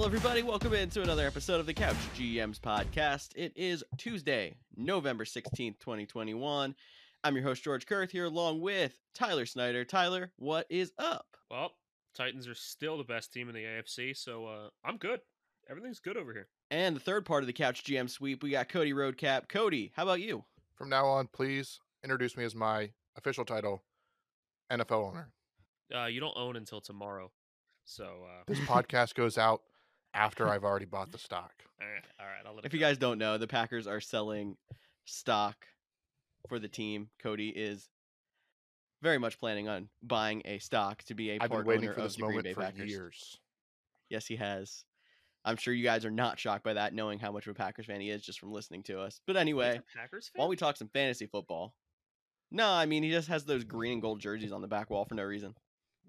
Hello, everybody. Welcome into another episode of the Couch GMs podcast. It is Tuesday, November 16th, 2021. I'm your host, George Kerth, here along with Tyler Snyder. Tyler, what is up? Well, Titans are still the best team in the AFC, so uh, I'm good. Everything's good over here. And the third part of the Couch GM sweep, we got Cody Roadcap. Cody, how about you? From now on, please introduce me as my official title, NFL owner. Uh, you don't own until tomorrow, so uh, This podcast goes out after I've already bought the stock. all right, all right, I'll let If you go. guys don't know, the Packers are selling stock for the team. Cody is very much planning on buying a stock to be a I've part been waiting owner for of this the Green moment Bay for Packers. years. Yes, he has. I'm sure you guys are not shocked by that, knowing how much of a Packers fan he is just from listening to us. But anyway, a Packers fan. while we talk some fantasy football, no, I mean he just has those green and gold jerseys on the back wall for no reason.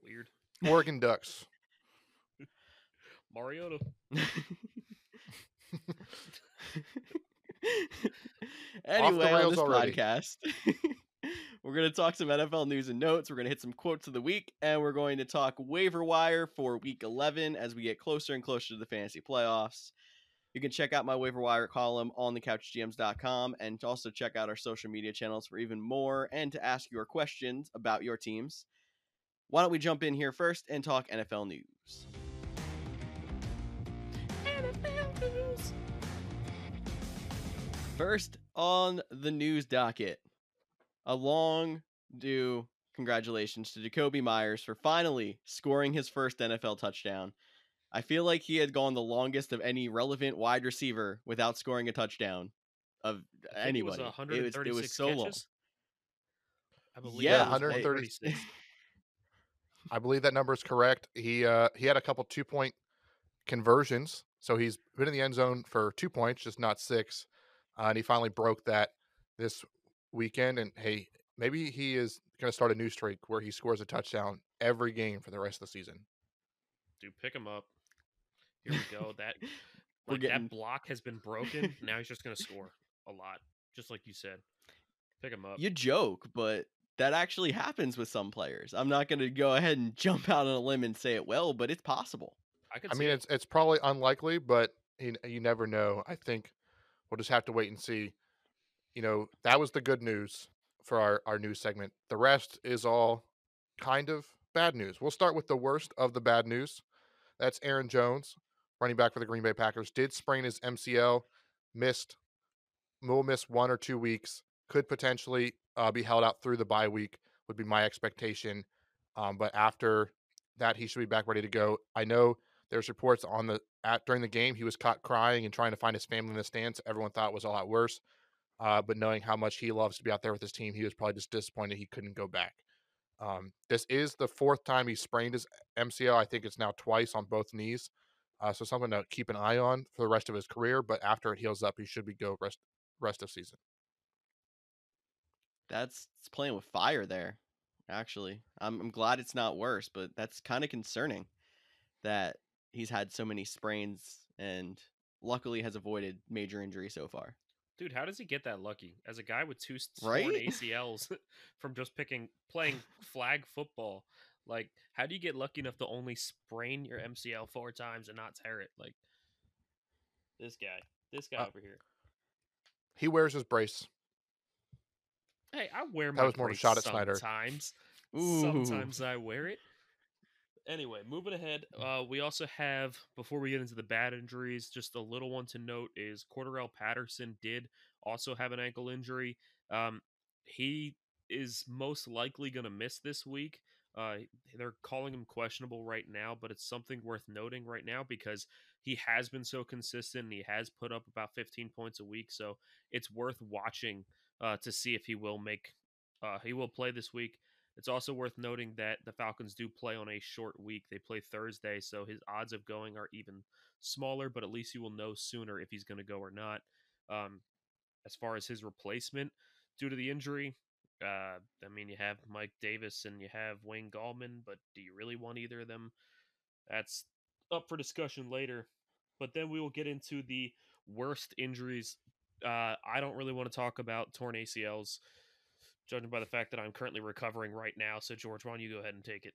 Weird. Oregon Ducks. Mariota. anyway, on this already. podcast, we're going to talk some NFL news and notes. We're going to hit some quotes of the week, and we're going to talk waiver wire for Week 11 as we get closer and closer to the fantasy playoffs. You can check out my waiver wire column on thecouchgms.com and also check out our social media channels for even more and to ask your questions about your teams. Why don't we jump in here first and talk NFL news? NFL news. First on the news docket, a long due congratulations to Jakobi Meyers for finally scoring his first NFL touchdown. I feel like he had gone the longest of any relevant wide receiver without scoring a touchdown of I think it was anybody. It was, it was so long. I believe Yeah, it was 130 136. I believe that number is correct. He uh, he had a couple two point conversions, so he's been in the end zone for two points, just not six. Uh, and he finally broke that this weekend. And hey, maybe he is going to start a new streak where he scores a touchdown every game for the rest of the season. Dude, pick him up. Here we go. That like getting- that block has been broken. now he's just gonna score a lot, just like you said. Pick him up. You joke, but that actually happens with some players. I'm not going to go ahead and jump out on a limb and say it well, but it's possible. I could. I mean, it. it's it's probably unlikely, but you, you never know. I think we'll just have to wait and see. You know, that was the good news for our, our news segment. The rest is all kind of bad news. We'll start with the worst of the bad news. That's Aaron Jones, running back for the Green Bay Packers, did sprain his MCL, missed, will miss one or two weeks, could potentially uh, be held out through the bye week, would be my expectation. Um, but after that, he should be back ready to go. I know there's reports on the at during the game he was caught crying and trying to find his family in the stands. Everyone thought it was a lot worse. Uh, but knowing how much he loves to be out there with his team, he was probably just disappointed he couldn't go back. Um, this is the fourth time he sprained his MCL. I think it's now twice on both knees. Uh, so something to keep an eye on for the rest of his career. But after it heals up, he should be go rest rest of season. That's playing with fire there. Actually, I'm I'm glad it's not worse, but that's kind of concerning that he's had so many sprains and luckily has avoided major injury so far. Dude, how does he get that lucky? As a guy with two Right? torn ACLs from just picking playing flag football, like how do you get lucky enough to only sprain your MCL four times and not tear it? Like this guy, this guy Uh, over here. He wears his brace. Hey, I wear my was more of a shot at Snyder. Sometimes, Ooh. sometimes I wear it. Anyway, moving ahead, uh, we also have before we get into the bad injuries, just a little one to note is Cordarrelle Patterson did also have an ankle injury. Um, he is most likely going to miss this week. Uh, they're calling him questionable right now, but it's something worth noting right now because he has been so consistent. And he has put up about 15 points a week, so it's worth watching uh, to see if he will make. Uh, he will play this week. It's also worth noting that the Falcons do play on a short week. They play Thursday, so his odds of going are even smaller. But at least you will know sooner if he's going to go or not. Um, as far as his replacement, due to the injury, uh, I mean, you have Mike Davis and you have Wayne Gallman, but do you really want either of them? That's up for discussion later. But then we will get into the worst injuries. Uh, I don't really want to talk about torn ACLs, judging by the fact that I'm currently recovering right now. So, George, why don't you go ahead and take it?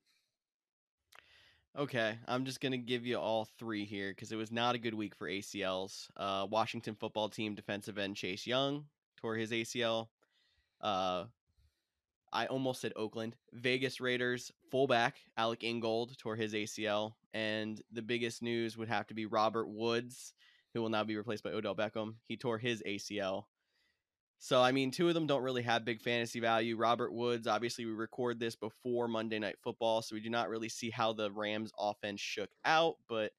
Okay, I'm just gonna give you all three here because it was not a good week for ACLs. Uh, Washington football team defensive end Chase Young tore his ACL. Uh, I almost said Oakland. Vegas Raiders fullback Alec Ingold tore his ACL, and the biggest news would have to be Robert Woods, who will now be replaced by Odell Beckham. He tore his ACL. So, I mean, two of them don't really have big fantasy value. Robert Woods, obviously, we record this before Monday Night Football, so we do not really see how the Rams offense shook out, but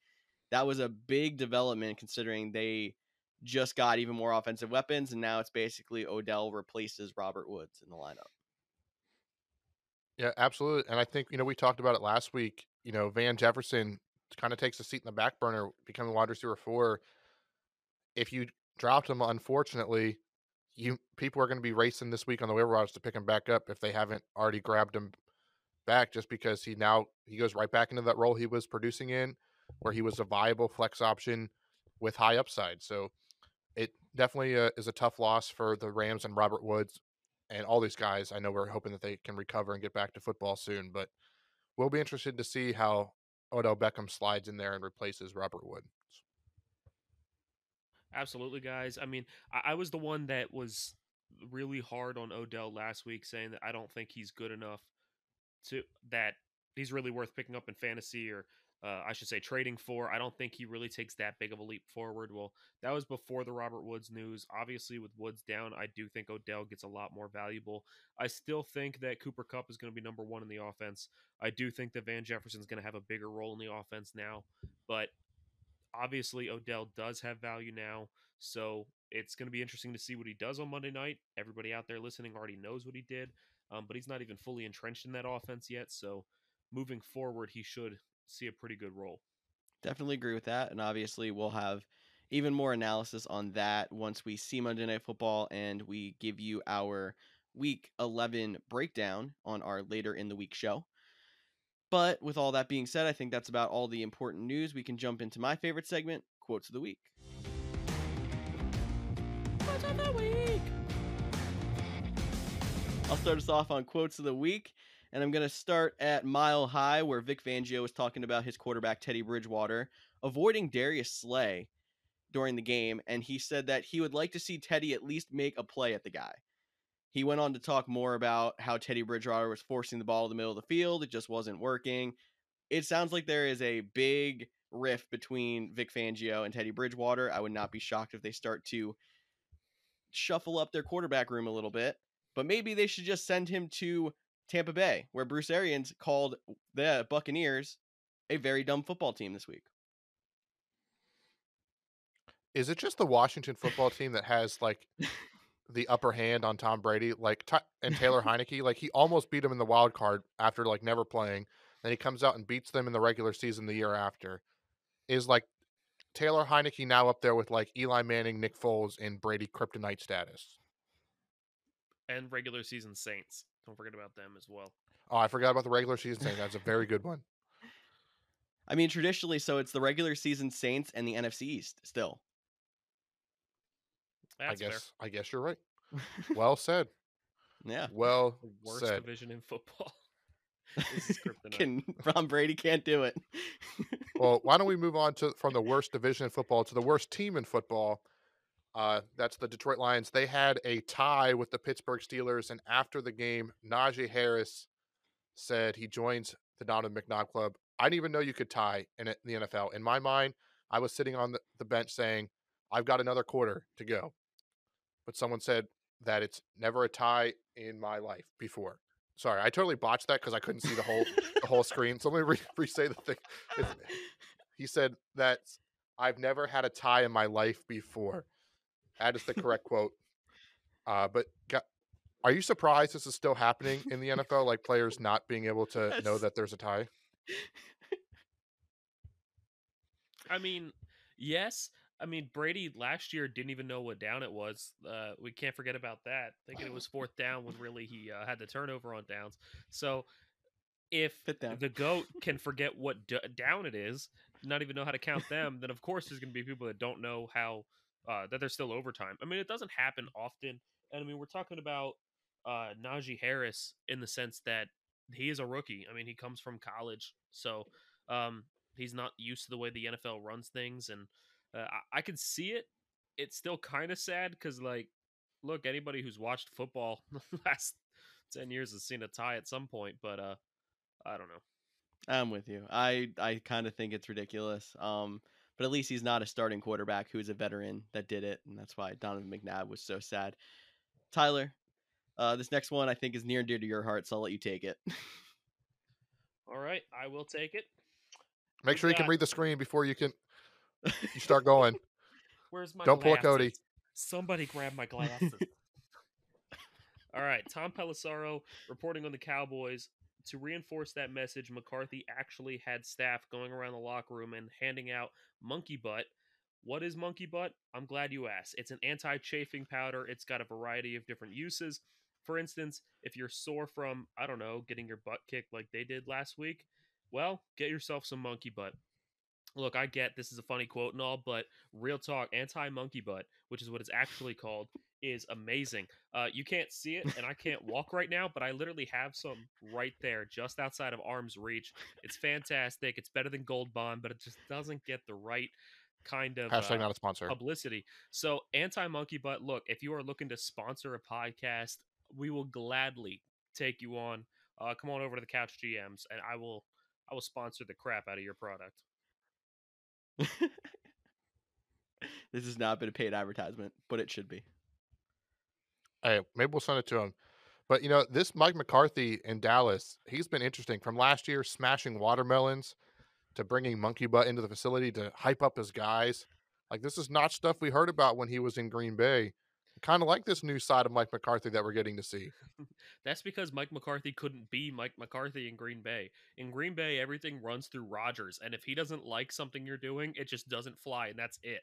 that was a big development considering they just got even more offensive weapons, and now it's basically Odell replaces Robert Woods in the lineup. Yeah, absolutely. And I think, you know, we talked about it last week. You know, Van Jefferson kind of takes a seat in the back burner, becoming wide receiver four. If you dropped him, unfortunately, you people are going to be racing this week on the waiver wires to pick him back up if they haven't already grabbed him back, just because he now he goes right back into that role he was producing in, where he was a viable flex option with high upside. So it definitely uh, is a tough loss for the Rams and Robert Woods and all these guys. I know we're hoping that they can recover and get back to football soon, but we'll be interested to see how Odell Beckham slides in there and replaces Robert Woods. Absolutely, guys. I mean, I, I was the one that was really hard on Odell last week, saying that I don't think he's good enough to that he's really worth picking up in fantasy or uh, I should say trading for. I don't think he really takes that big of a leap forward. Well, that was before the Robert Woods news. Obviously, with Woods down, I do think Odell gets a lot more valuable. I still think that Cooper Kupp is going to be number one in the offense. I do think that Van Jefferson is going to have a bigger role in the offense now, but obviously Odell does have value now. So it's going to be interesting to see what he does on Monday night. Everybody out there listening already knows what he did, um, but he's not even fully entrenched in that offense yet. So moving forward, he should see a pretty good role. Definitely agree with that. And obviously, we'll have even more analysis on that once we see Monday Night Football and we give you our week 11 breakdown on our later in the week show. But with all that being said, I think that's about all the important news. We can jump into my favorite segment, Quotes of the Week. Quotes of the Week! I'll start us off on Quotes of the Week. And I'm going to start at Mile High, where Vic Fangio was talking about his quarterback, Teddy Bridgewater, avoiding Darius Slay during the game. And he said that he would like to see Teddy at least make a play at the guy. He went on to talk more about how Teddy Bridgewater was forcing the ball in the middle of the field. It just wasn't working. It sounds like there is a big rift between Vic Fangio and Teddy Bridgewater. I would not be shocked if they start to shuffle up their quarterback room a little bit. But maybe they should just send him to Tampa Bay, where Bruce Arians called the Buccaneers a very dumb football team this week. Is it just the Washington football team that has like the upper hand on Tom Brady, like and Taylor Heinicke? Like he almost beat him in the wild card after like never playing. Then he comes out and beats them in the regular season the year after. Is like Taylor Heinicke now up there with like Eli Manning, Nick Foles, and Brady kryptonite status? And regular season Saints. Don't forget about them as well. Oh, I forgot about the regular season Saints. That's a very good one. I mean, traditionally, so it's the regular season Saints and the NFC East still. That's I guess. fair. I guess you're right. Well said. Yeah. Well The worst said. division in football. This is kryptonite. Can Ron Brady can't do it. Well, why don't we move on to from the worst division in football to the worst team in football? Uh, that's the Detroit Lions. They had a tie with the Pittsburgh Steelers, and after the game, Najee Harris said he joins the Donovan McNabb Club. I didn't even know you could tie in the NFL. In my mind, I was sitting on the, the bench saying, "I've got another quarter to go," but someone said that it's never a tie in my life before. Sorry, I totally botched that because I couldn't see the whole the whole screen. So let me re- re-say the thing. It's- he said that I've never had a tie in my life before. That is the correct quote. Uh, but got, are you surprised this is still happening in the NFL? Like players not being able to know that there's a tie? I mean, yes. I mean, Brady last year didn't even know what down it was. Uh, we can't forget about that. Thinking it was fourth down when really he uh, had the turnover on downs. So if the goat can forget what d- down it is, not even know how to count them, then of course there's going to be people that don't know how uh, that there's still overtime. I mean, it doesn't happen often, and I mean we're talking about uh, Najee Harris in the sense that he is a rookie. I mean, he comes from college, so Um, he's not used to the way the NFL runs things, and uh, I, I can see it. It's still kind of sad because, like, look, anybody who's watched football the last ten years has seen a tie at some point. But uh, I don't know. I'm with you. I I kind of think it's ridiculous. Um, but at least he's not a starting quarterback who's a veteran that did it, and that's why Donovan McNabb was so sad. Tyler, uh, this next one I think is near and dear to your heart, so I'll let you take it. All right, I will take it. Make sure you can read the screen before you can you start going. Where's my Don't pull a Cody. Somebody grab my glasses. All right, Tom Pelissero reporting on the Cowboys. To reinforce that message, McCarthy actually had staff going around the locker room and handing out monkey butt. What is monkey butt? I'm glad you asked. It's an anti chafing powder. It's got a variety of different uses. For instance, if you're sore from, I don't know, getting your butt kicked like they did last week, well, get yourself some monkey butt. Look, I get this is a funny quote and all, but real talk, anti monkey butt, which is what it's actually called, is amazing. Uh, you can't see it, and I can't walk right now, but I literally have some right there, just outside of arm's reach. It's fantastic. It's better than Gold Bond, but it just doesn't get the right kind of Hashtag uh, not a sponsor. publicity. So, anti monkey butt. Look, if you are looking to sponsor a podcast, we will gladly take you on. Uh, come on over to the Couch GMs, and I will I will sponsor the crap out of your product. this has not been a paid advertisement, but it should be. Hey, maybe we'll send it to him. But you know, this Mike McCarthy in Dallas, he's been interesting from last year smashing watermelons to bringing monkey butt into the facility to hype up his guys. Like this is not stuff we heard about when he was in Green Bay. Kind of like this new side of Mike McCarthy that we're getting to see. That's because Mike McCarthy couldn't be Mike McCarthy in Green Bay. In Green Bay, everything runs through Rodgers, and if he doesn't like something you're doing, it just doesn't fly, and that's it.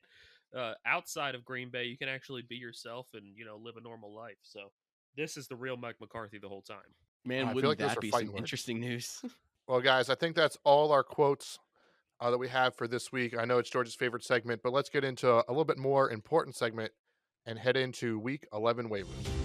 Uh, outside of Green Bay, you can actually be yourself and you know live a normal life. So this is the real Mike McCarthy the whole time. Man, I wouldn't like that be some words. interesting news? Well, guys, I think that's all our quotes uh, that we have for this week. I know it's George's favorite segment, but let's get into a little bit more important segment and head into week 11 waivers.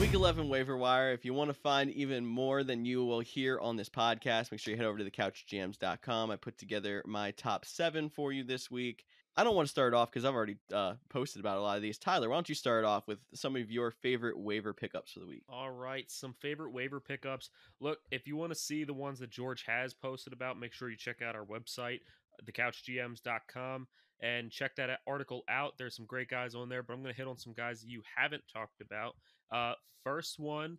Week 11 waiver wire. If you want to find even more than you will hear on this podcast, make sure you head over to thecouchgms.com. I put together my top seven for you this week. I don't want to start off because I've already uh, posted about a lot of these. Tyler, why don't you start off with some of your favorite waiver pickups for the week? All right, some favorite waiver pickups. Look, if you want to see the ones that George has posted about, make sure you check out our website, thecouchgms.com, and check that article out. There's some great guys on there, but I'm going to hit on some guys that you haven't talked about. Uh, first one,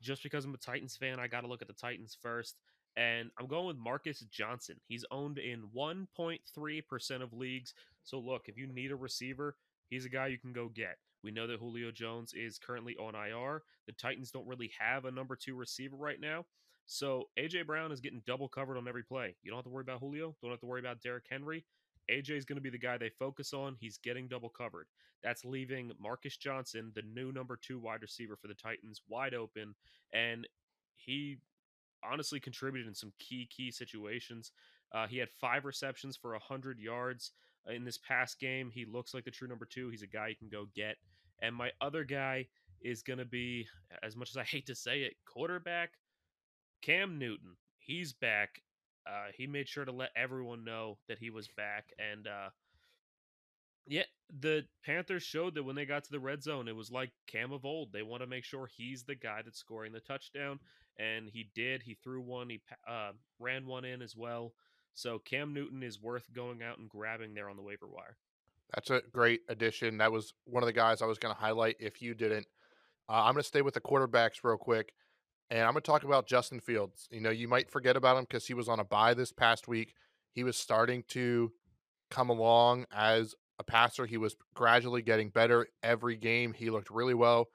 just because I'm a Titans fan, I got to look at the Titans first. And I'm going with Marcus Johnson. He's owned in 1.3% of leagues. So, look, if you need a receiver, he's a guy you can go get. We know that Julio Jones is currently on IR. The Titans don't really have a number two receiver right now. So AJ Brown is getting double covered on every play. You don't have to worry about Julio. Don't have to worry about Derrick Henry. AJ is going to be the guy they focus on. He's getting double covered. That's leaving Marcus Johnson, the new number two wide receiver for the Titans, wide open. And he honestly contributed in some key, key situations. Uh, he had five receptions for 100 yards uh, in this past game. He looks like the true number two. He's a guy you can go get. And my other guy is going to be, as much as I hate to say it, quarterback Cam Newton. He's back. Uh, he made sure to let everyone know that he was back. And uh, yeah, the Panthers showed that when they got to the red zone, it was like Cam of old. They want to make sure he's the guy that's scoring the touchdown. And he did. He threw one, he uh, ran one in as well. So Cam Newton is worth going out and grabbing there on the waiver wire. That's a great addition. That was one of the guys I was going to highlight if you didn't. Uh, I'm going to stay with the quarterbacks real quick, and I'm going to talk about Justin Fields. You know, you might forget about him because he was on a bye this past week. He was starting to come along as a passer. He was gradually getting better every game. He looked really well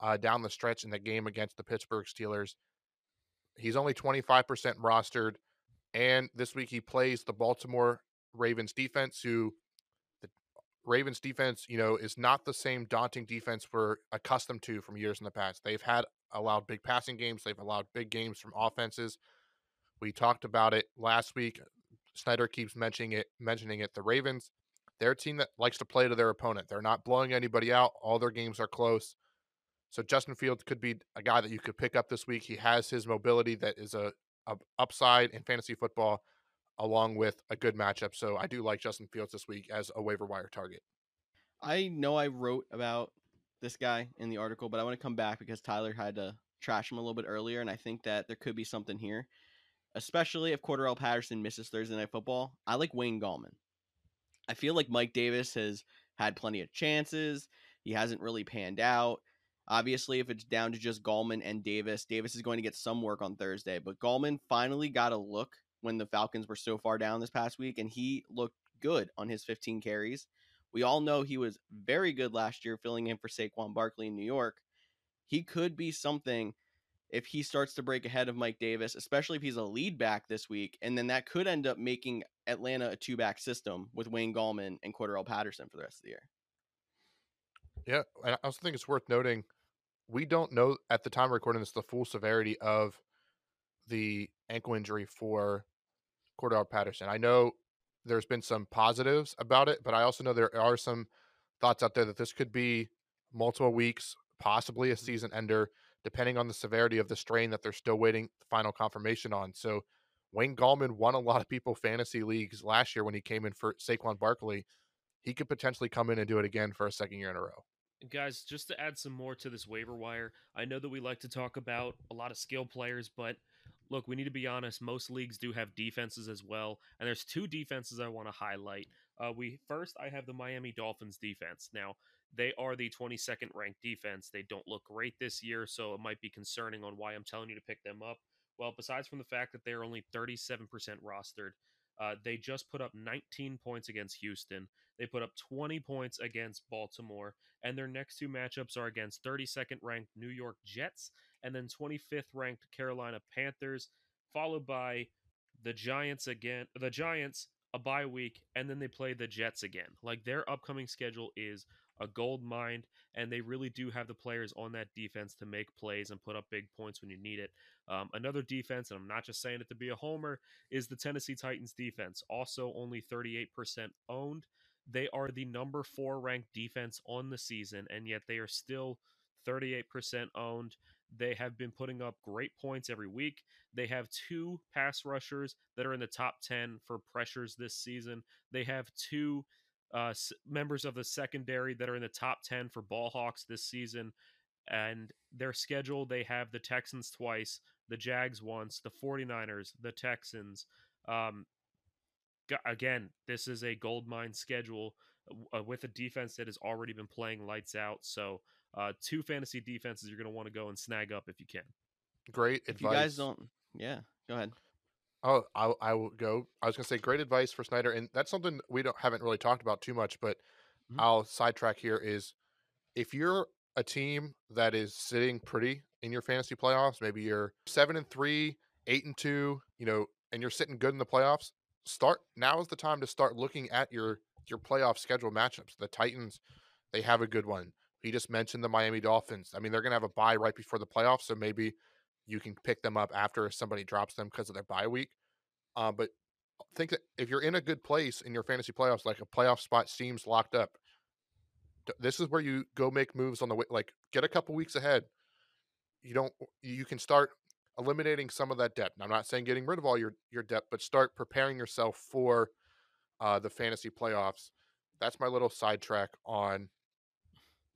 uh, down the stretch in the game against the Pittsburgh Steelers. He's only 25% rostered, and this week he plays the Baltimore Ravens defense, who the Ravens defense, you know, is not the same daunting defense we're accustomed to from years in the past. They've had allowed big passing games, they've allowed big games from offenses. We talked about it last week. Snyder keeps mentioning it, mentioning it. The Ravens, they're a team that likes to play to their opponent. They're not blowing anybody out. All their games are close. So Justin Fields could be a guy that you could pick up this week. He has his mobility that is a, a upside in fantasy football, along with a good matchup. So I do like Justin Fields this week as a waiver wire target. I know I wrote about this guy in the article, but I want to come back because Tyler had to trash him a little bit earlier, and I think that there could be something here, especially if Cordarrelle Patterson misses Thursday Night Football. I like Wayne Gallman. I feel like Mike Davis has had plenty of chances. He hasn't really panned out. Obviously, if it's down to just Gallman and Davis, Davis is going to get some work on Thursday. But Gallman finally got a look when the Falcons were so far down this past week, and he looked good on his 15 carries. We all know he was very good last year filling in for Saquon Barkley in New York. He could be something if he starts to break ahead of Mike Davis, especially if he's a lead back this week. And then that could end up making Atlanta a two back system with Wayne Gallman and Cordarrelle Patterson for the rest of the year. Yeah. And I also think it's worth noting we don't know at the time recording this the full severity of the ankle injury for Cordarrelle Patterson. I know there's been some positives about it, but I also know there are some thoughts out there that this could be multiple weeks, possibly a mm-hmm. season ender, depending on the severity of the strain that they're still waiting final confirmation on. So Wayne Gallman won a lot of people fantasy leagues last year when he came in for Saquon Barkley. He could potentially come in and do it again for a second year in a row. Guys, just to add some more to this waiver wire, I know that we like to talk about a lot of skill players, but look, we need to be honest. Most leagues do have defenses as well, and there's two defenses I want to highlight. Uh, we first, I have the Miami Dolphins defense. Now, they are the 22nd ranked defense. They don't look great this year, so it might be concerning on why I'm telling you to pick them up. Well, besides from the fact that they're only 37% rostered, uh, they just put up 19 points against Houston. They put up 20 points against Baltimore, and their next two matchups are against 32nd ranked New York Jets and then 25th ranked Carolina Panthers, followed by the Giants again, the Giants a bye week, and then they play the Jets again. Like their upcoming schedule is a gold mine, and they really do have the players on that defense to make plays and put up big points when you need it. Um, another defense, and I'm not just saying it to be a homer, is the Tennessee Titans defense. Also, only 38% owned. They are the number four ranked defense on the season, and yet they are still 38% owned. They have been putting up great points every week. They have two pass rushers that are in the top 10 for pressures this season. They have two uh, members of the secondary that are in the top 10 for ball hawks this season. And their schedule, they have the Texans twice, the Jags once, the 49ers, the Texans. Um, again, this is a gold mine schedule uh, with a defense that has already been playing lights out. So uh, two fantasy defenses you're going to want to go and snag up if you can. Great if advice. you guys don't, yeah, go ahead. Oh, I, I will go. I was going to say great advice for Snyder, and that's something we don't haven't really talked about too much, but mm-hmm. I'll sidetrack here. Is if you're a team that is sitting pretty in your fantasy playoffs, maybe you're seven and three, eight and two, you know, and you're sitting good in the playoffs. Start now is the time to start looking at your your playoff schedule matchups. The Titans, they have a good one. He just mentioned the Miami Dolphins. I mean, they're going to have a bye right before the playoffs, so maybe you can pick them up after somebody drops them because of their bye week. Uh, but think that if you're in a good place in your fantasy playoffs, like a playoff spot seems locked up, this is where you go make moves on the way. Like get a couple weeks ahead. You don't. You can start eliminating some of that debt. I'm not saying getting rid of all your your debt, but start preparing yourself for uh, the fantasy playoffs. That's my little sidetrack on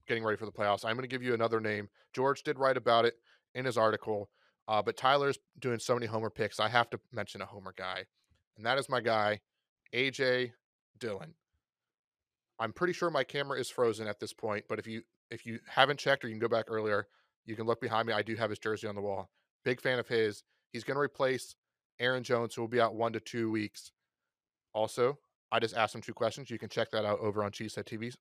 getting ready for the playoffs. I'm going to give you another name. George did write about it in his article, uh, but Tyler's doing so many homer picks. I have to mention a homer guy, and that is my guy, AJ Dillon. I'm pretty sure my camera is frozen at this point, but if you if you haven't checked or you can go back earlier, you can look behind me. I do have his jersey on the wall. Big fan of his. He's going to replace Aaron Jones, who will be out one to two weeks. Also, I just asked him two questions. You can check that out over on Cheesehead TV's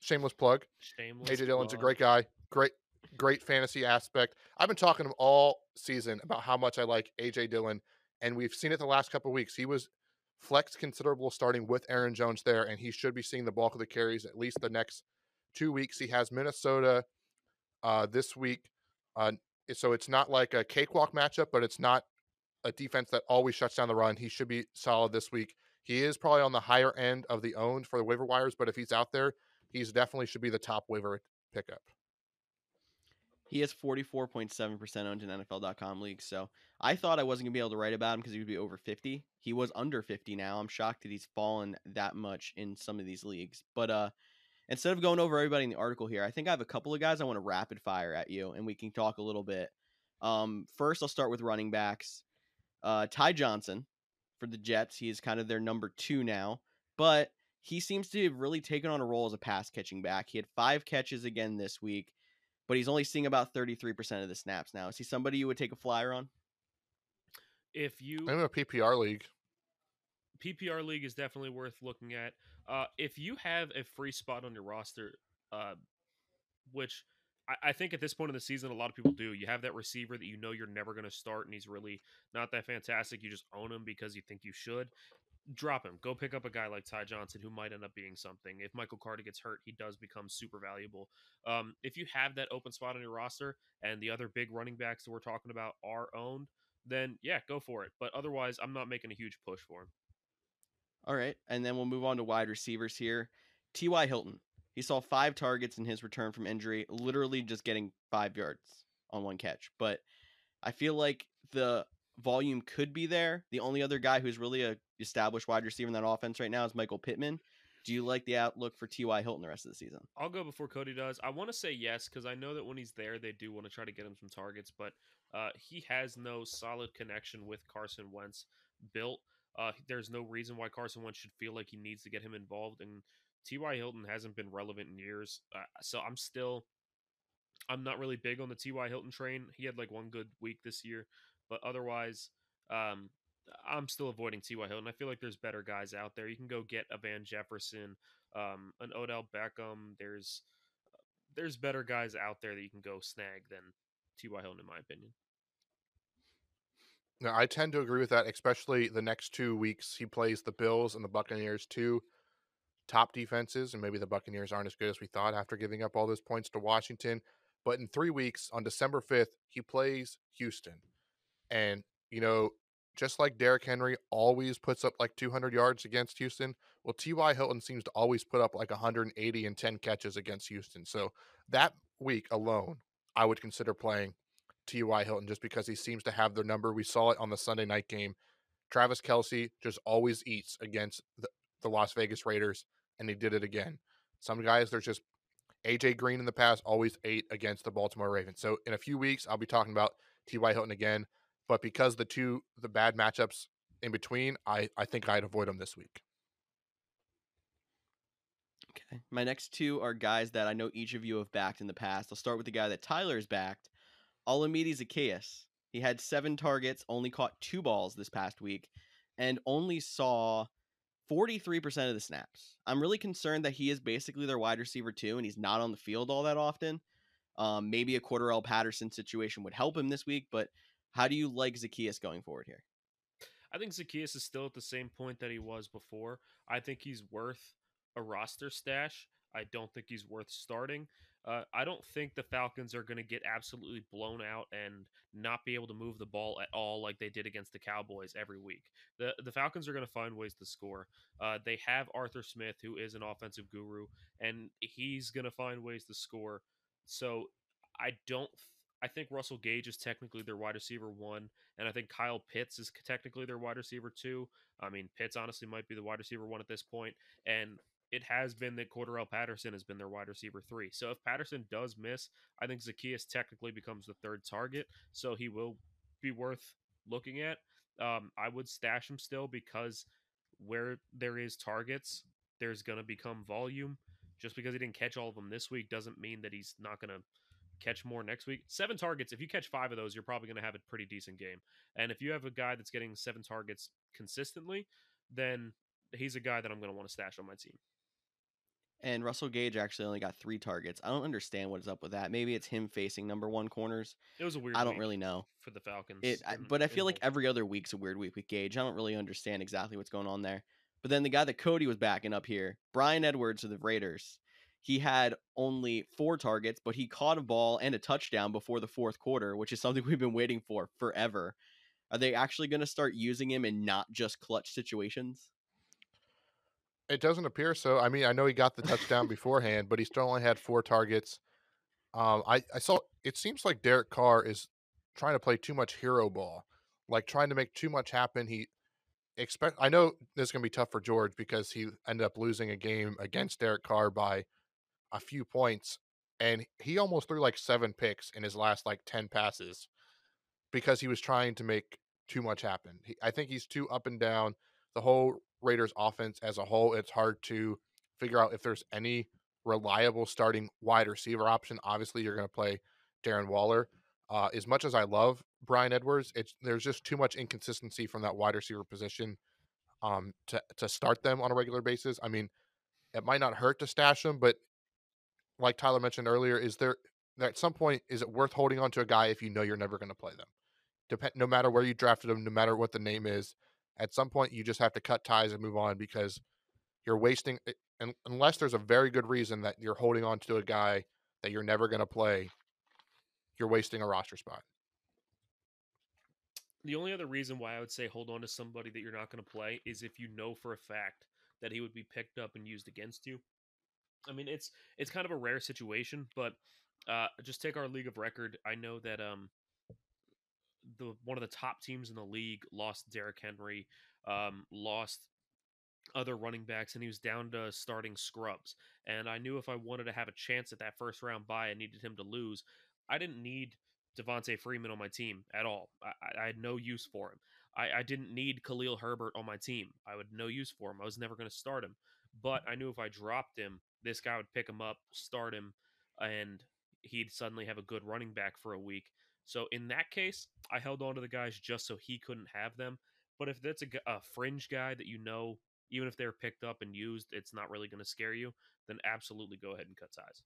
Shameless plug. Shameless AJ Dillon's a great guy. Great, great fantasy aspect. I've been talking to him all season about how much I like AJ Dillon, and we've seen it the last couple weeks. He was flex considerable starting with Aaron Jones there, and he should be seeing the bulk of the carries at least the next two weeks. He has Minnesota uh, this week, uh, so it's not like a cakewalk matchup, but it's not a defense that always shuts down the run. He should be solid this week. He is probably on the higher end of the owned for the waiver wires, but if he's out there, he's definitely should be the top waiver pickup. He has 44.7% owned in NFL.com leagues. So I thought I wasn't going to be able to write about him because he would be over 50. He was under 50 now. I'm shocked that he's fallen that much in some of these leagues. But uh, instead of going over everybody in the article here, I think I have a couple of guys I want to rapid fire at you and we can talk a little bit. Um, first, I'll start with running backs. Uh, Ty Johnson for the Jets. He is kind of their number two now, but he seems to have really taken on a role as a pass catching back. He had five catches again this week but he's only seeing about 33% of the snaps now. Is he somebody you would take a flyer on? If you I'm in a PPR league. PPR league is definitely worth looking at. Uh, if you have a free spot on your roster, uh, which I, I, think at this point in the season a lot of people do, you have that receiver that you know you're never going to start, and he's really not that fantastic. You just own him because you think you should drop him. Go pick up a guy like Ty Johnson who might end up being something. If Michael Carter gets hurt, he does become super valuable. Um, if you have that open spot on your roster and the other big running backs that we're talking about are owned, then yeah, go for it. But otherwise, I'm not making a huge push for him. All right, and then we'll move on to wide receivers here. T.Y. Hilton. He saw five targets in his return from injury, literally just getting five yards on one catch. But I feel like the volume could be there. The only other guy who's really a established wide receiver in that offense right now is Michael Pittman. Do you like the outlook for T.Y. Hilton the rest of the season? I'll go before Cody does. I want to say yes because I know that when he's there, they do want to try to get him some targets, but uh, he has no solid connection with Carson Wentz built. Uh, there's no reason why Carson Wentz should feel like he needs to get him involved, and T.Y. Hilton hasn't been relevant in years. Uh, so I'm still, I'm not really big on the T.Y. Hilton train. He had like one good week this year, but otherwise, um, I'm still avoiding T.Y. Hilton. I feel like there's better guys out there. You can go get a Van Jefferson, um, an Odell Beckham. There's there's better guys out there that you can go snag than T.Y. Hilton, in my opinion. No, I tend to agree with that, especially the next two weeks. He plays the Bills and the Buccaneers, two top defenses, and maybe the Buccaneers aren't as good as we thought after giving up all those points to Washington. But in three weeks, on December 5th, he plays Houston. And, you know, just like Derrick Henry always puts up like 200 yards against Houston, well, T.Y. Hilton seems to always put up like 180 and 10 catches against Houston. So that week alone, I would consider playing T.Y. Hilton just because he seems to have their number. We saw it on the Sunday night game. Travis Kelce just always eats against the, the Las Vegas Raiders, and he did it again. Some guys, there's just AJ Green in the past always ate against the Baltimore Ravens. So in a few weeks, I'll be talking about T.Y. Hilton again. But because the two the bad matchups in between, I I think I'd avoid them this week. Okay. My next two are guys that I know each of you have backed in the past. I'll start with the guy that Tyler's backed, Olamide Zaccheaus. He had seven targets, only caught two balls this past week, and only saw 43% of the snaps. I'm really concerned that he is basically their wide receiver too, and he's not on the field all that often. Um, maybe a Cordarrelle Patterson situation would help him this week, but how do you like Zaccheaus going forward here? I think Zaccheaus is still at the same point that he was before. I think he's worth a roster stash. I don't think he's worth starting. Uh, I don't think the Falcons are going to get absolutely blown out and not be able to move the ball at all like they did against the Cowboys every week. The the Falcons are going to find ways to score. Uh, they have Arthur Smith, who is an offensive guru, and he's going to find ways to score. So I don't I think Russell Gage is technically their wide receiver one, and I think Kyle Pitts is technically their wide receiver two. I mean, Pitts honestly might be the wide receiver one at this point, and it has been that Cordarrelle Patterson has been their wide receiver three. So if Patterson does miss, I think Zaccheaus technically becomes the third target, so he will be worth looking at. Um, I would stash him still because where there is targets, there's going to become volume. Just because he didn't catch all of them this week doesn't mean that he's not going to catch more next week. Seven targets. If you catch five of those, you're probably going to have a pretty decent game. And if you have a guy that's getting seven targets consistently, then he's a guy that I'm going to want to stash on my team. And Russell Gage actually only got three targets. I don't understand what is up with that. Maybe it's him facing number one corners. It was a weird. I don't really know for the Falcons. It, I, but I feel like every other week's a weird week with Gage. I don't really understand exactly what's going on there. But then the guy that Cody was backing up here, Bryan Edwards of the Raiders. He had only four targets, but he caught a ball and a touchdown before the fourth quarter, which is something we've been waiting for forever. Are they actually going to start using him in not just clutch situations? It doesn't appear so. I mean, I know he got the touchdown beforehand, but he still only had four targets. Um, I I saw it seems like Derek Carr is trying to play too much hero ball, like trying to make too much happen. He expect I know this is gonna be tough for George because he ended up losing a game against Derek Carr by a few points, and he almost threw like seven picks in his last like ten passes because he was trying to make too much happen. He, I think he's too up and down. The whole Raiders offense as a whole, it's hard to figure out if there's any reliable starting wide receiver option. Obviously, you're going to play Darren Waller. Uh, as much as I love Bryan Edwards, it's there's just too much inconsistency from that wide receiver position um, to to start them on a regular basis. I mean, it might not hurt to stash them, but like Tyler mentioned earlier, is there at some point is it worth holding on to a guy if you know you're never going to play them? No matter where you drafted them, no matter what the name is, at some point you just have to cut ties and move on because you're wasting. Eh, and unless there's a very good reason that you're holding on to a guy that you're never going to play, you're wasting a roster spot. The only other reason why I would say hold on to somebody that you're not going to play is if you know for a fact that he would be picked up and used against you. I mean, it's it's kind of a rare situation, but uh, just take our league of record. I know that um, the one of the top teams in the league lost Derrick Henry, um, lost other running backs, and he was down to starting scrubs. And I knew if I wanted to have a chance at that first round bye, I needed him to lose. I didn't need Devonta Freeman on my team at all. I, I had no use for him. I, I, didn't need Khalil Herbert on my team. I would no use for him. I was never going to start him. But I knew if I dropped him, this guy would pick him up, start him, and he'd suddenly have a good running back for a week. So in that case, I held on to the guys just so he couldn't have them. But if that's a, a fringe guy that you know, even if they're picked up and used, it's not really going to scare you, then absolutely go ahead and cut ties.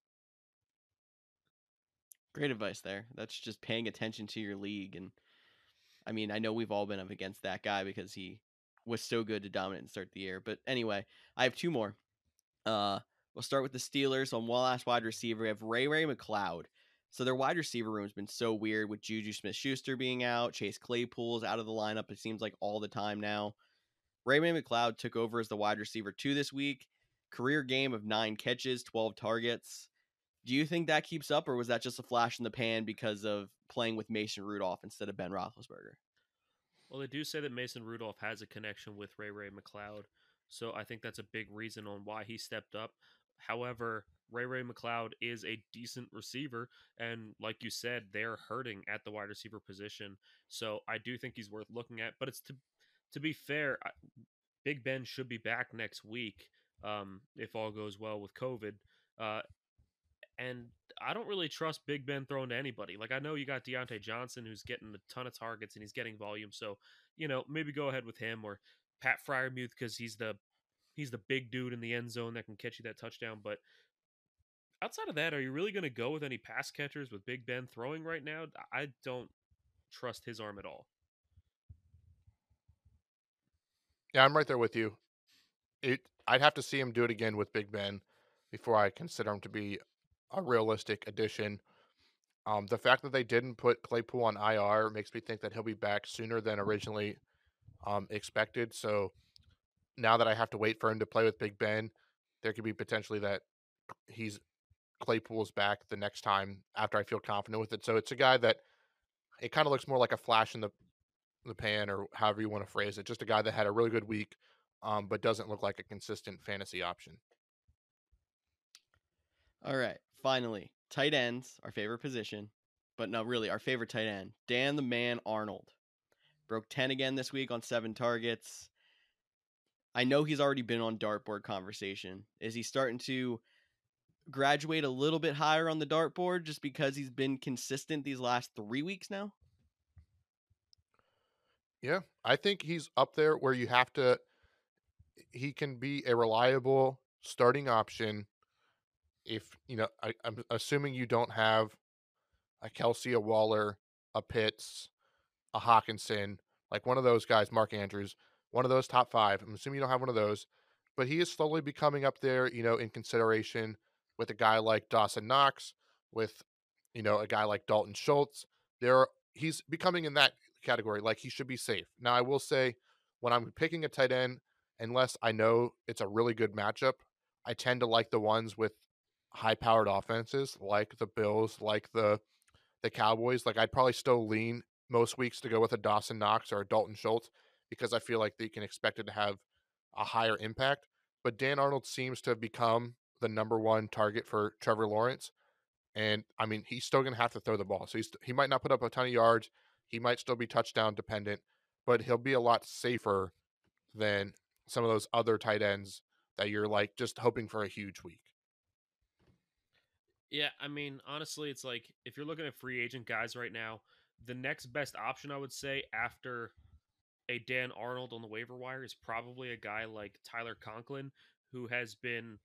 Great advice there. That's just paying attention to your league. And I mean, I know we've all been up against that guy because he was so good to dominate and start the year. But anyway, I have two more. Uh, we'll start with the Steelers on one last wide receiver. We have Ray Ray McCloud. So their wide receiver room has been so weird with Juju Smith Schuster being out, Chase Claypool's out of the lineup, it seems like all the time now. Ray Ray McCloud took over as the wide receiver two this week. Career game of nine catches, 12 targets. Do you think that keeps up, or was that just a flash in the pan because of playing with Mason Rudolph instead of Ben Roethlisberger? Well, they do say that Mason Rudolph has a connection with Ray Ray McCloud, so I think that's a big reason on why he stepped up. However, Ray Ray McCloud is a decent receiver, and like you said, they're hurting at the wide receiver position. So I do think he's worth looking at. But it's to to be fair, Big Ben should be back next week um, if all goes well with COVID. Uh, and I don't really trust Big Ben throwing to anybody. Like I know you got Diontae Johnson who's getting a ton of targets and he's getting volume, so you know maybe go ahead with him or Pat Freiermuth because he's the he's the big dude in the end zone that can catch you that touchdown. But outside of that, are you really going to go with any pass catchers with Big Ben throwing right now? I don't trust his arm at all. Yeah, I'm right there with you. It I'd have to see him do it again with Big Ben before I consider him to be a realistic addition. Um, the fact that they didn't put Claypool on IR makes me think that he'll be back sooner than originally um, expected. So now that I have to wait for him to play with Big Ben, there could be potentially that he's Claypool's back the next time after I feel confident with it. So it's a guy that it kind of looks more like a flash in the the pan or however you want to phrase it. Just a guy that had a really good week, um, but doesn't look like a consistent fantasy option. All right, finally, tight ends, our favorite position, but no, really, our favorite tight end, Dan the Man Arnold, broke ten again this week on seven targets. I know he's already been on dartboard conversation. Is he starting to graduate a little bit higher on the dartboard just because he's been consistent these last three weeks now? Yeah, I think he's up there where you have to. He can be a reliable starting option. If you know, I, I'm assuming you don't have a Kelce, a Waller, a Pitts, a Hockenson, like one of those guys, Mark Andrews, one of those top five. I'm assuming you don't have one of those, but he is slowly becoming up there, you know, in consideration with a guy like Dawson Knox, with you know a guy like Dalton Schultz. There, he's becoming in that category. Like he should be safe. Now, I will say, when I'm picking a tight end, unless I know it's a really good matchup, I tend to like the ones with high powered offenses like the Bills, like the the Cowboys, like I'd probably still lean most weeks to go with a Dawson Knox or a Dalton Schultz because I feel like they can expect it to have a higher impact. But Dan Arnold seems to have become the number one target for Trevor Lawrence. And I mean, he's still going to have to throw the ball. So he's, he might not put up a ton of yards. He might still be touchdown dependent, but he'll be a lot safer than some of those other tight ends that you're like just hoping for a huge week. Yeah, I mean, honestly, it's like if you're looking at free agent guys right now, the next best option I would say after a Dan Arnold on the waiver wire is probably a guy like Tyler Conklin, who has been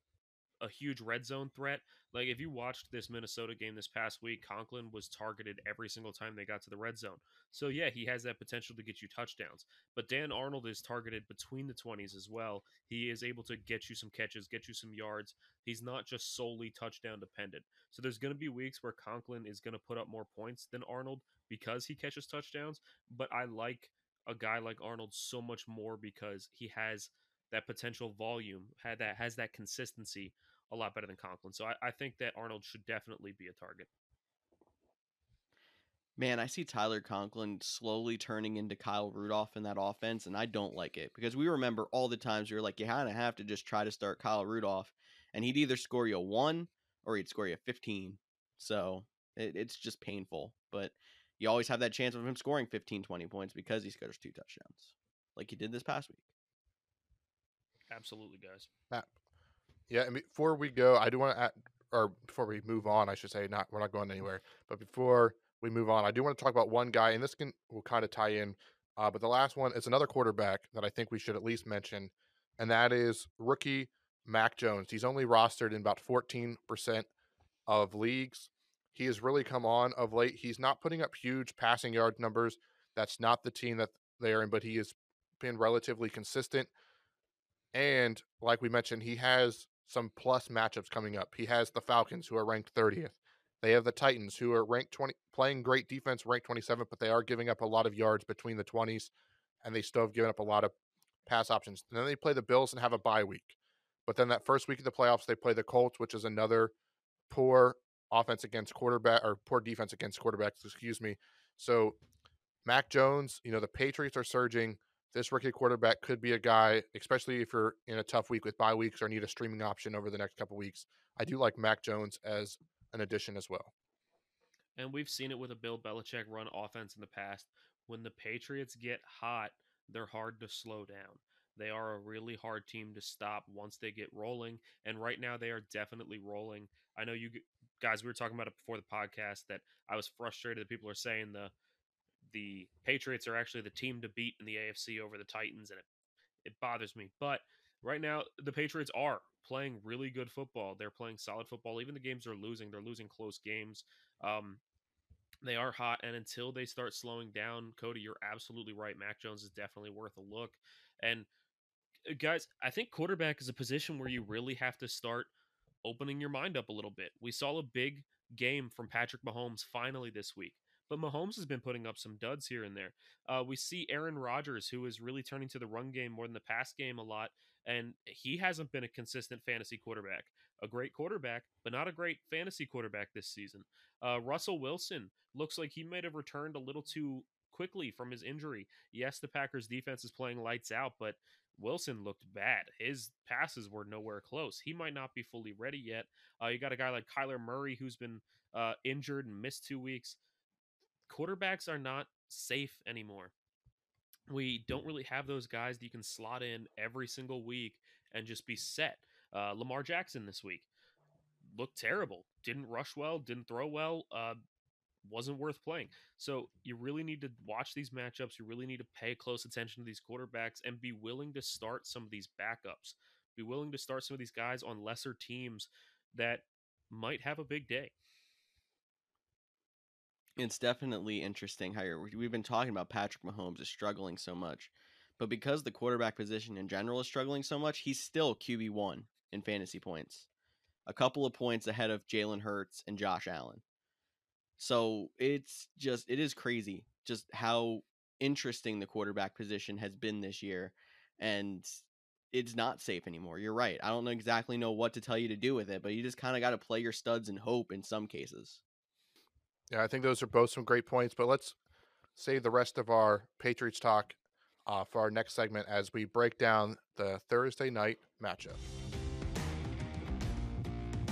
a huge red zone threat. Like if you watched this Minnesota game this past week, Conklin was targeted every single time they got to the red zone. So yeah, he has that potential to get you touchdowns. But Dan Arnold is targeted between the 20s as well. He is able to get you some catches, get you some yards. He's not just solely touchdown dependent. So there's going to be weeks where Conklin is going to put up more points than Arnold because he catches touchdowns, but I like a guy like Arnold so much more because he has that potential volume, had that has that consistency a lot better than Conklin. So I, I think that Arnold should definitely be a target. Man, I see Tyler Conklin slowly turning into Kyle Rudolph in that offense, and I don't like it because we remember all the times we were like, you kind of have to just try to start Kyle Rudolph, and he'd either score you a one or he'd score you a 15. So it, it's just painful. But you always have that chance of him scoring 15, 20 points because he scores two touchdowns, like he did this past week. Absolutely, guys. Matt. Yeah, and before we go, I do want to, add, or before we move on, I should say, not we're not going anywhere. But before we move on, I do want to talk about one guy, and this can will kind of tie in. Uh, but the last one is another quarterback that I think we should at least mention, and that is rookie Mac Jones. He's only rostered in about 14% of leagues. He has really come on of late. He's not putting up huge passing yard numbers. That's not the team that they're in, but he has been relatively consistent. And like we mentioned, he has some plus matchups coming up. He has the Falcons, who are ranked 30th. They have the Titans, who are ranked 20, playing great defense, ranked 27th, but they are giving up a lot of yards between the 20s, and they still have given up a lot of pass options. And then they play the Bills and have a bye week. But then that first week of the playoffs, they play the Colts, which is another poor offense against quarterback or poor defense against quarterbacks, excuse me. So Mac Jones, you know, the Patriots are surging. This rookie quarterback could be a guy, especially if you're in a tough week with bye weeks or need a streaming option over the next couple weeks. I do like Mac Jones as an addition as well. And we've seen it with a Bill Belichick run offense in the past. When the Patriots get hot, they're hard to slow down. They are a really hard team to stop once they get rolling. And right now, they are definitely rolling. I know you guys, we were talking about it before the podcast that I was frustrated that people are saying the the Patriots are actually the team to beat in the AFC over the Titans, and it, it bothers me. But right now, the Patriots are playing really good football. They're playing solid football. Even the games they're losing, they're losing close games. Um, they are hot, and until they start slowing down, Cody, you're absolutely right. Mac Jones is definitely worth a look. And uh, guys, I think quarterback is a position where you really have to start opening your mind up a little bit. We saw a big game from Patrick Mahomes finally this week. But Mahomes has been putting up some duds here and there. Uh, we see Aaron Rodgers, who is really turning to the run game more than the pass game a lot, and he hasn't been a consistent fantasy quarterback. A great quarterback, but not a great fantasy quarterback this season. Uh, Russell Wilson looks like he might have returned a little too quickly from his injury. Yes, the Packers defense is playing lights out, but Wilson looked bad. His passes were nowhere close. He might not be fully ready yet. Uh, you got a guy like Kyler Murray who's been uh, injured and missed two weeks quarterbacks are not safe anymore. We don't really have those guys that you can slot in every single week and just be set. Uh, Lamar Jackson this week looked terrible. Didn't rush well, didn't throw well, uh, wasn't worth playing. So you really need to watch these matchups. You really need to pay close attention to these quarterbacks and be willing to start some of these backups. Be willing to start some of these guys on lesser teams that might have a big day it's definitely interesting how you're, we've been talking about Patrick Mahomes is struggling so much, but because the quarterback position in general is struggling so much, he's still QB one in fantasy points, a couple of points ahead of Jalen Hurts and Josh Allen. So it's just it is crazy just how interesting the quarterback position has been this year, and it's not safe anymore. You're right. I don't know exactly know what to tell you to do with it, but you just kind of got to play your studs and hope in some cases. Yeah, I think those are both some great points. But let's save the rest of our Patriots talk uh, for our next segment as we break down the Thursday night matchup.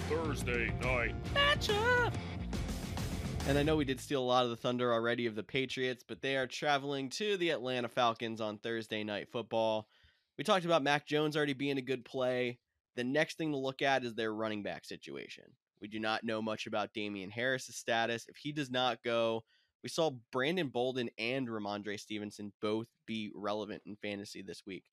Thursday night matchup. And I know we did steal a lot of the thunder already of the Patriots, but they are traveling to the Atlanta Falcons on Thursday night football. We talked about Mac Jones already being a good play. The next thing to look at is their running back situation. We do not know much about Damien Harris's status. If he does not go, we saw Brandon Bolden and Rhamondre Stevenson both be relevant in fantasy this week.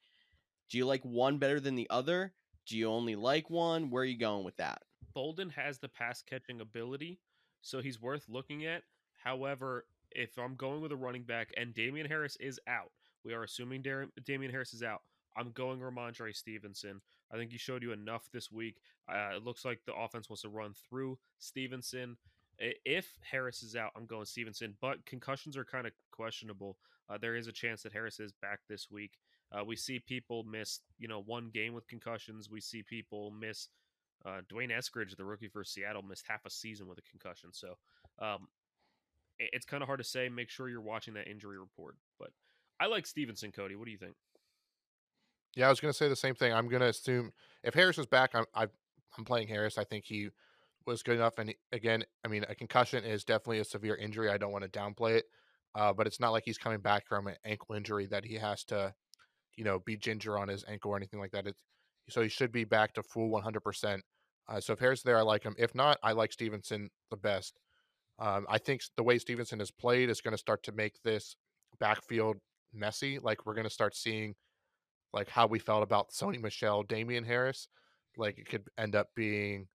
Do you like one better than the other? Do you only like one? Where are you going with that? Bolden has the pass catching ability, so he's worth looking at. However, if I'm going with a running back and Damien Harris is out, we are assuming Dar- Damien Harris is out. I'm going Rhamondre Stevenson. I think he showed you enough this week. Uh, it looks like the offense wants to run through Stevenson. If Harris is out, I'm going Stevenson, but concussions are kind of questionable. Uh, there is a chance that Harris is back this week. Uh, we see people miss, you know, one game with concussions. We see people miss. Uh, D'Wayne Eskridge, the rookie for Seattle, missed half a season with a concussion. So um, it, it's kind of hard to say. Make sure you're watching that injury report. But I like Stevenson, Cody. What do you think? Yeah, I was going to say the same thing. I'm going to assume if Harris is back, I'm i am playing Harris. I think he was good enough. And again, I mean, a concussion is definitely a severe injury. I don't want to downplay it, uh, but it's not like he's coming back from an ankle injury that he has to, you know, be ginger on his ankle or anything like that. It's, so he should be back to full 100%. Uh, so if Harris is there, I like him. If not, I like Stevenson the best. Um, I think the way Stevenson has played is going to start to make this backfield messy. Like we're going to start seeing – like how we felt about Sony Michel, Damien Harris. Like it could end up being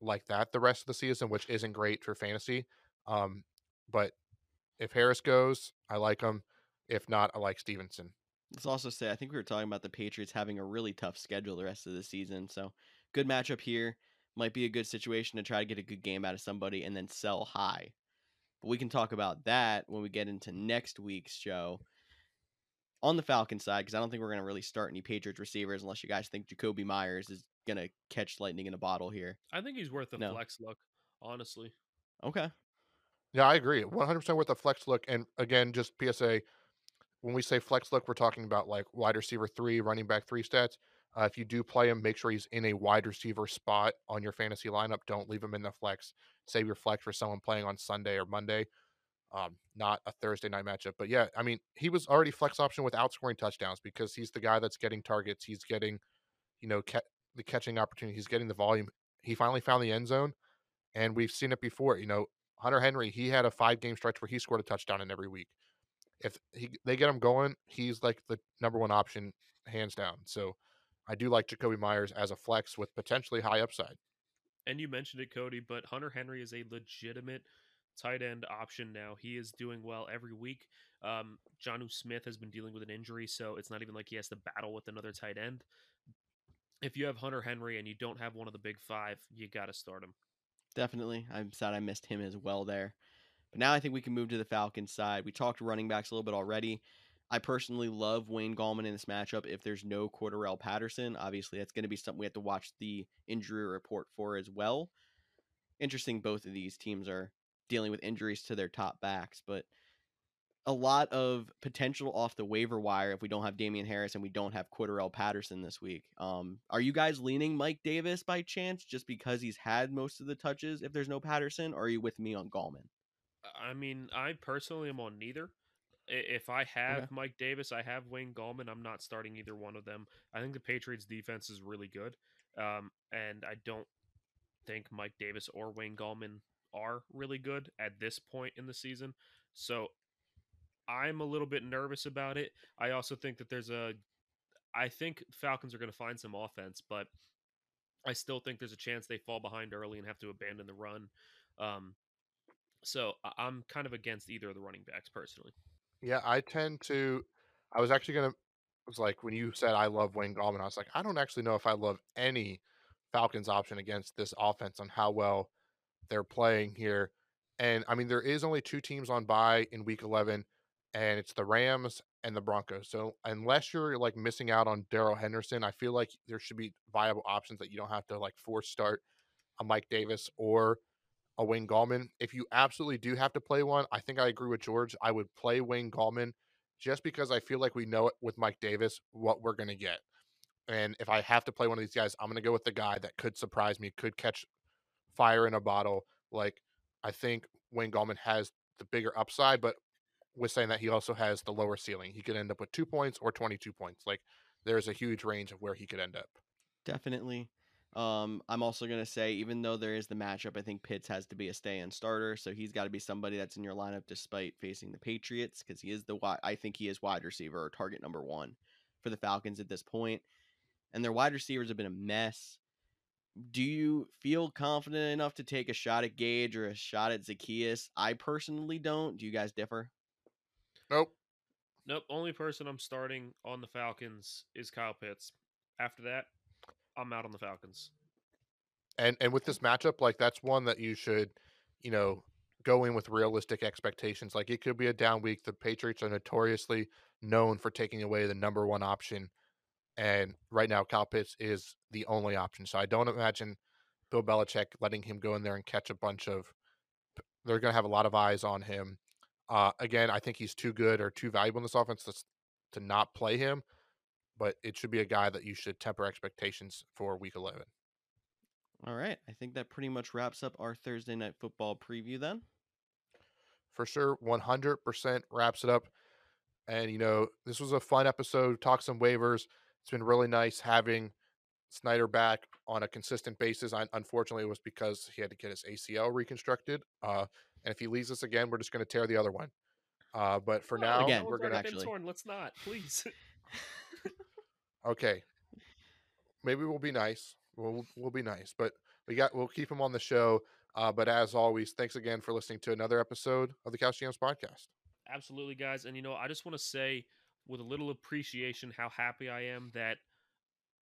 like that the rest of the season, which isn't great for fantasy. Um, but if Harris goes, I like him. If not, I like Stevenson. Let's also say I think we were talking about the Patriots having a really tough schedule the rest of the season. So good matchup here. Might be a good situation to try to get a good game out of somebody and then sell high. But we can talk about that when we get into next week's show on the Falcon side, because I don't think we're going to really start any Patriots receivers unless you guys think Jakobi Meyers is going to catch lightning in a bottle here. I think he's worth a no. flex look, honestly. Okay. Yeah, I agree. 100% worth a flex look. And again, just PSA, when we say flex look, we're talking about like wide receiver three, running back three stats. Uh, if you do play him, make sure he's in a wide receiver spot on your fantasy lineup. Don't leave him in the flex. Save your flex for someone playing on Sunday or Monday um, not a Thursday night matchup. But yeah, I mean, he was already flex option without scoring touchdowns because he's the guy that's getting targets. He's getting, you know, ca- the catching opportunity. He's getting the volume. He finally found the end zone, and we've seen it before. You know, Hunter Henry, he had a five game stretch where he scored a touchdown in every week. If he, they get him going, he's like the number one option, hands down. So I do like Jakobi Meyers as a flex with potentially high upside. And you mentioned it, Cody, but Hunter Henry is a legitimate tight end option now. He is doing well every week. Um, Jonnu Smith has been dealing with an injury, so it's not even like he has to battle with another tight end. If you have Hunter Henry and you don't have one of the big five, you got to start him. Definitely. I'm sad I missed him as well there. But now I think we can move to the Falcons side. We talked running backs a little bit already. I personally love Wayne Gallman in this matchup if there's no Cordarrelle Patterson. Obviously, that's going to be something we have to watch the injury report for as well. Interesting, both of these teams are dealing with injuries to their top backs, but a lot of potential off the waiver wire if we don't have Damien Harris and we don't have Cordarrelle Patterson this week. Um, are you guys leaning Mike Davis by chance just because he's had most of the touches if there's no Patterson, or are you with me on Gallman? I mean, I personally am on neither. If I have okay. Mike Davis, I have Wayne Gallman. I'm not starting either one of them. I think the Patriots defense is really good. Um, and I don't think Mike Davis or Wayne Gallman are really good at this point in the season. So I'm a little bit nervous about it. I also think that there's a I think Falcons are going to find some offense, but I still think there's a chance they fall behind early and have to abandon the run. Um, so I'm kind of against either of the running backs personally. Yeah, I tend to. I was actually gonna. Was like when you said I love Wayne Gallman, I was like, I don't actually know if I love any Falcons option against this offense on how well they're playing here. And I mean, there is only two teams on bye in week 11. and it's the Rams and the Broncos. So unless you're like missing out on Darrell Henderson, I feel like there should be viable options that you don't have to like force start a Mike Davis or a Wayne Gallman. If you absolutely do have to play one, I think I agree with George. I would play Wayne Gallman just because I feel like we know it with Mike Davis what we're going to get. And if I have to play one of these guys, I'm going to go with the guy that could surprise me, could catch fire in a bottle. Like I think Wayne Gallman has the bigger upside, but with saying that he also has the lower ceiling. He could end up with two points or 22 points. Like there's a huge range of where he could end up. Definitely. Um, I'm also gonna say, even though there is the matchup, I think Pitts has to be a stay-in starter, so he's got to be somebody that's in your lineup despite facing the Patriots, because he is the wide. I think he is wide receiver or target number one for the Falcons at this point, and their wide receivers have been a mess. Do you feel confident enough to take a shot at Gage or a shot at Zaccheaus? I personally don't. Do you guys differ? Nope. Nope. Only person I'm starting on the Falcons is Kyle Pitts. After that, I'm out on the Falcons. And and with this matchup, like that's one that you should, you know, go in with realistic expectations. Like it could be a down week. The Patriots are notoriously known for taking away the number one option. And right now, Kyle Pitts is the only option. So I don't imagine Bill Belichick letting him go in there and catch a bunch of. They're going to have a lot of eyes on him. Uh, again, I think he's too good or too valuable in this offense to, to not play him but it should be a guy that you should temper expectations for week 11. All right. I think that pretty much wraps up our Thursday night football preview then. For sure, 100% wraps it up. And, you know, this was a fun episode. Talk some waivers. It's been really nice having Snyder back on a consistent basis. I, unfortunately, it was because he had to get his ACL reconstructed. Uh, and if he leaves us again, we're just going to tear the other one. Uh, but for now, again, we're going to actually. Torn. Let's not, please. Okay. Maybe we'll be nice. We'll we'll be nice, but we got we'll keep him on the show. Uh, but as always, thanks again for listening to another episode of the Couch GMs podcast. Absolutely, guys. And you know, I just want to say with a little appreciation how happy I am that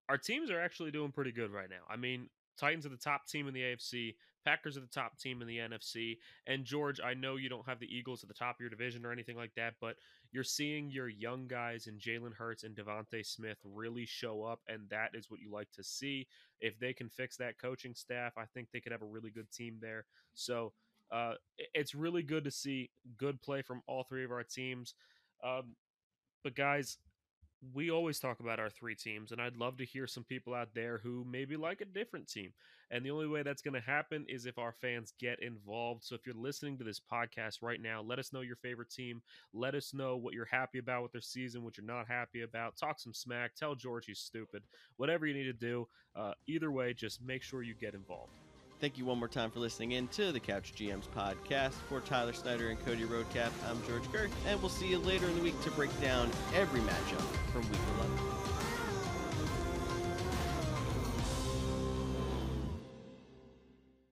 our teams are actually doing pretty good right now. I mean, Titans are the top team in the AFC. Packers are the top team in the NFC. And George, I know you don't have the Eagles at the top of your division or anything like that, but you're seeing your young guys in Jalen Hurts and DeVonta Smith really show up, and that is what you like to see. If they can fix that coaching staff, I think they could have a really good team there. So uh, it's really good to see good play from all three of our teams. Um, but guys, we always talk about our three teams, and I'd love to hear some people out there who maybe like a different team. And the only way that's going to happen is if our fans get involved. So if you're listening to this podcast right now, let us know your favorite team. Let us know what you're happy about with their season, what you're not happy about. Talk some smack. Tell George he's stupid. Whatever you need to do. Uh, either way, just make sure you get involved. Thank you one more time for listening in to the Couch GMs podcast. For Tyler Snyder and Cody Roadcap, I'm George Kerth, and we'll see you later in the week to break down every matchup from week 11.